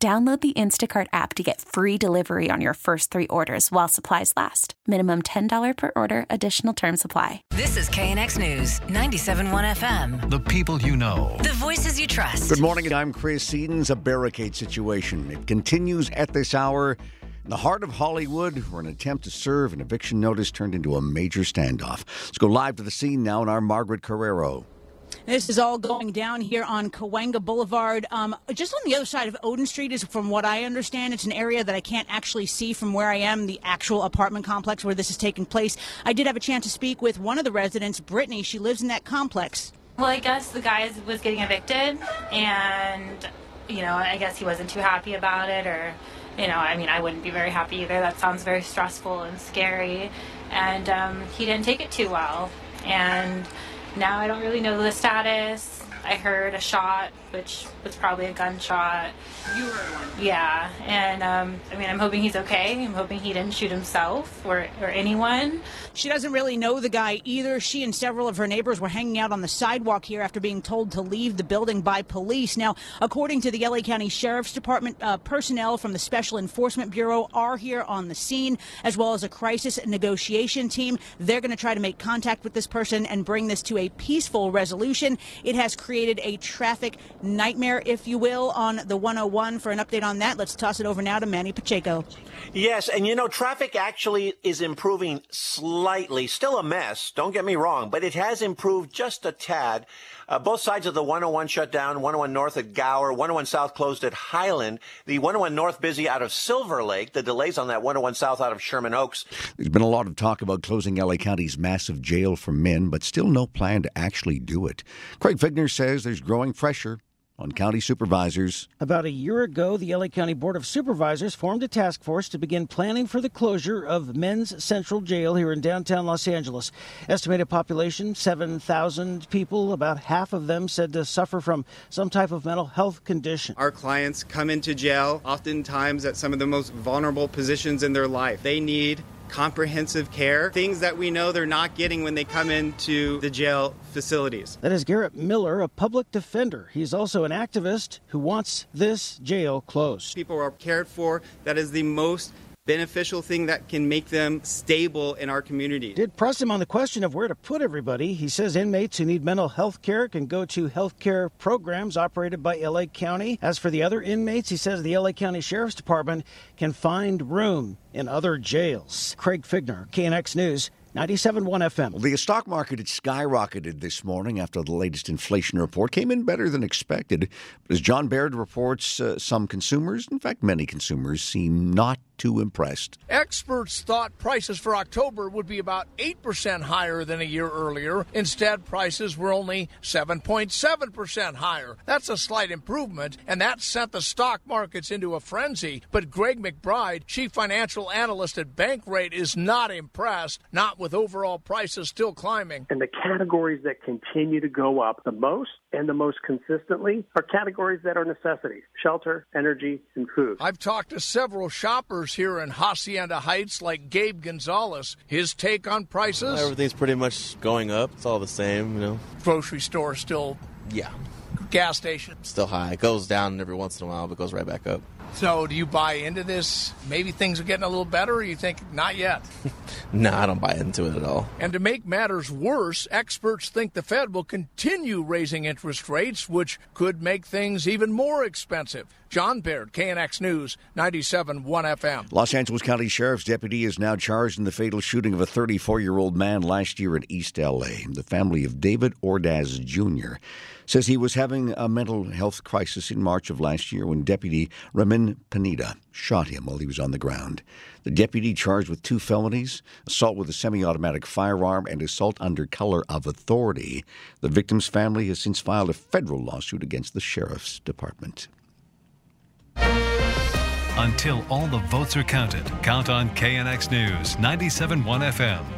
Download the Instacart app to get free delivery on your first three orders while supplies last. Minimum $10 per order, additional term supply. This is KNX News, 97.1 FM. The people you know. The voices you trust. Good morning, and I'm Chris Edens. A barricade situation. It continues at this hour. In the heart of Hollywood, where an attempt to serve an eviction notice turned into a major standoff. Let's go live to the scene now in our Margaret Carrero. This is all going down here on Cahuenga Boulevard. Um, just on the other side of Odin Street is, from what I understand, it's an area that I can't actually see from where I am, the actual apartment complex where this is taking place. I did have a chance to speak with one of the residents, Brittany. She lives in that complex. Well, I guess the guy was getting evicted, and, you know, I guess he wasn't too happy about it, or, you know, I mean, I wouldn't be very happy either. That sounds very stressful and scary. And um, he didn't take it too well. And now I don't really know the status. I heard a shot, which was probably a gunshot. You heard one? Yeah, and um, I mean, I'm hoping he's okay. I'm hoping he didn't shoot himself or, or anyone. She doesn't really know the guy either. She and several of her neighbors were hanging out on the sidewalk here after being told to leave the building by police. Now, according to the LA County Sheriff's Department, uh, personnel from the Special Enforcement Bureau are here on the scene, as well as a crisis negotiation team. They're going to try to make contact with this person and bring this to a peaceful resolution. It has created a traffic nightmare, if you will, on the 101. For an update on that, let's toss it over now to Manny Pacheco. Yes, and you know, traffic actually is improving slightly. Still a mess, don't get me wrong, but it has improved just a tad. Uh, both sides of the 101 shut down, 101 north at Gower, 101 south closed at Highland, the 101 north busy out of Silver Lake, the delays on that 101 south out of Sherman Oaks. There's been a lot of talk about closing LA County's massive jail for men, but still no plan to actually do it. Craig Fiegener says there's growing pressure on county supervisors. About a year ago, the LA County Board of Supervisors formed a task force to begin planning for the closure of Men's Central Jail here in downtown Los Angeles. Estimated population 7,000 people, about half of them said to suffer from some type of mental health condition. Our clients come into jail oftentimes at some of the most vulnerable positions in their life. They need comprehensive care, things that we know they're not getting when they come into the jail facilities. That is Garrett Miller, a public defender. He's also an activist who wants this jail closed. People are cared for. That is the most beneficial thing that can make them stable in our community. Did press him on the question of where to put everybody. He says inmates who need mental health care can go to health care programs operated by LA County. As for the other inmates, he says the LA County Sheriff's Department can find room in other jails. Craig Fiegener, KNX News. 97.1 FM. Well, the stock market had skyrocketed this morning after the latest inflation report came in better than expected. But as John Baird reports, uh, some consumers, in fact, many consumers, seem not too impressed. Experts thought prices for October would be about 8% higher than a year earlier. Instead, prices were only 7.7% higher. That's a slight improvement, and that sent the stock markets into a frenzy. But Greg McBride, chief financial analyst at Bankrate, is not impressed, not with overall prices still climbing. And the categories that continue to go up the most and the most consistently are categories that are necessities shelter, energy, and food. I've talked to several shoppers here in Hacienda Heights, like Gabe Gonzalez. His take on prices? Uh, everything's pretty much going up. It's all the same, you know. Grocery store still. Yeah. Gas station. Still high. It goes down every once in a while, but goes right back up. So, do you buy into this? Maybe things are getting a little better, or you think not yet? no, I don't buy into it at all. And to make matters worse, experts think the Fed will continue raising interest rates, which could make things even more expensive. John Baird, KNX News, 97.1 FM. Los Angeles County Sheriff's deputy is now charged in the fatal shooting of a 34 year old man last year in East LA. The family of David Ordaz Jr. says he was having a mental health crisis in March of last year when Deputy Remin Pineda shot him while he was on the ground. The deputy charged with two felonies assault with a semi automatic firearm and assault under color of authority. The victim's family has since filed a federal lawsuit against the sheriff's department. Until all the votes are counted. Count on KNX News 97.1 FM.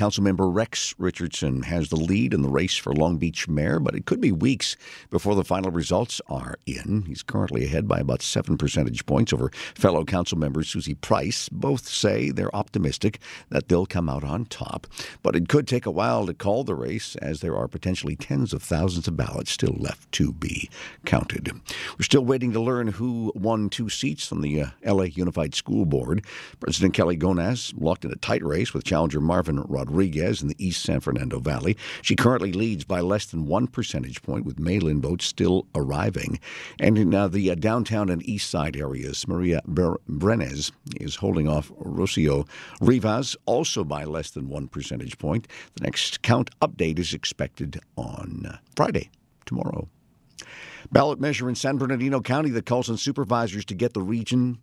Councilmember Rex Richardson has the lead in the race for Long Beach mayor, but it could be weeks before the final results are in. He's currently ahead by about seven percentage points over fellow councilmember Suzie Price. Both say they're optimistic that they'll come out on top, but it could take a while to call the race as there are potentially tens of thousands of ballots still left to be counted. We're still waiting to learn who won two seats on the uh, LA Unified School Board. President Kelly Gonez locked in a tight race with challenger Marvin Rodriguez. Rodriguez in the East San Fernando Valley. She currently leads by less than one percentage point, with mail in votes still arriving. And in uh, the uh, downtown and east side areas, Maria Brenes is holding off Rocio Rivas, also by less than one percentage point. The next count update is expected on Friday, tomorrow. Ballot measure in San Bernardino County that calls on supervisors to get the region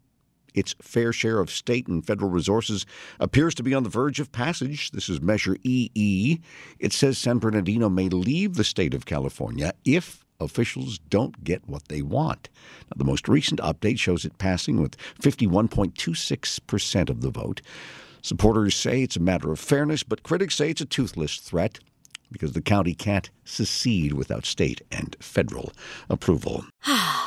its fair share of state and federal resources appears to be on the verge of passage. This is Measure EE. It says San Bernardino may leave the state of California if officials don't get what they want. Now, the most recent update shows it passing with 51.26% of the vote. Supporters say it's a matter of fairness, but critics say it's a toothless threat because the county can't secede without state and federal approval.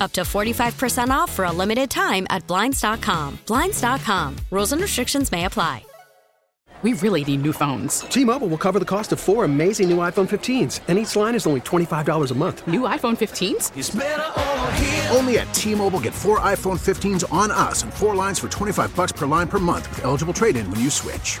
Up to 45% off for a limited time at Blinds.com. Blinds.com. Rules and restrictions may apply. We really need new phones. T Mobile will cover the cost of four amazing new iPhone 15s, and each line is only $25 a month. New iPhone 15s? Only at T Mobile get four iPhone 15s on us and four lines for 25 bucks per line per month with eligible trade in when you switch.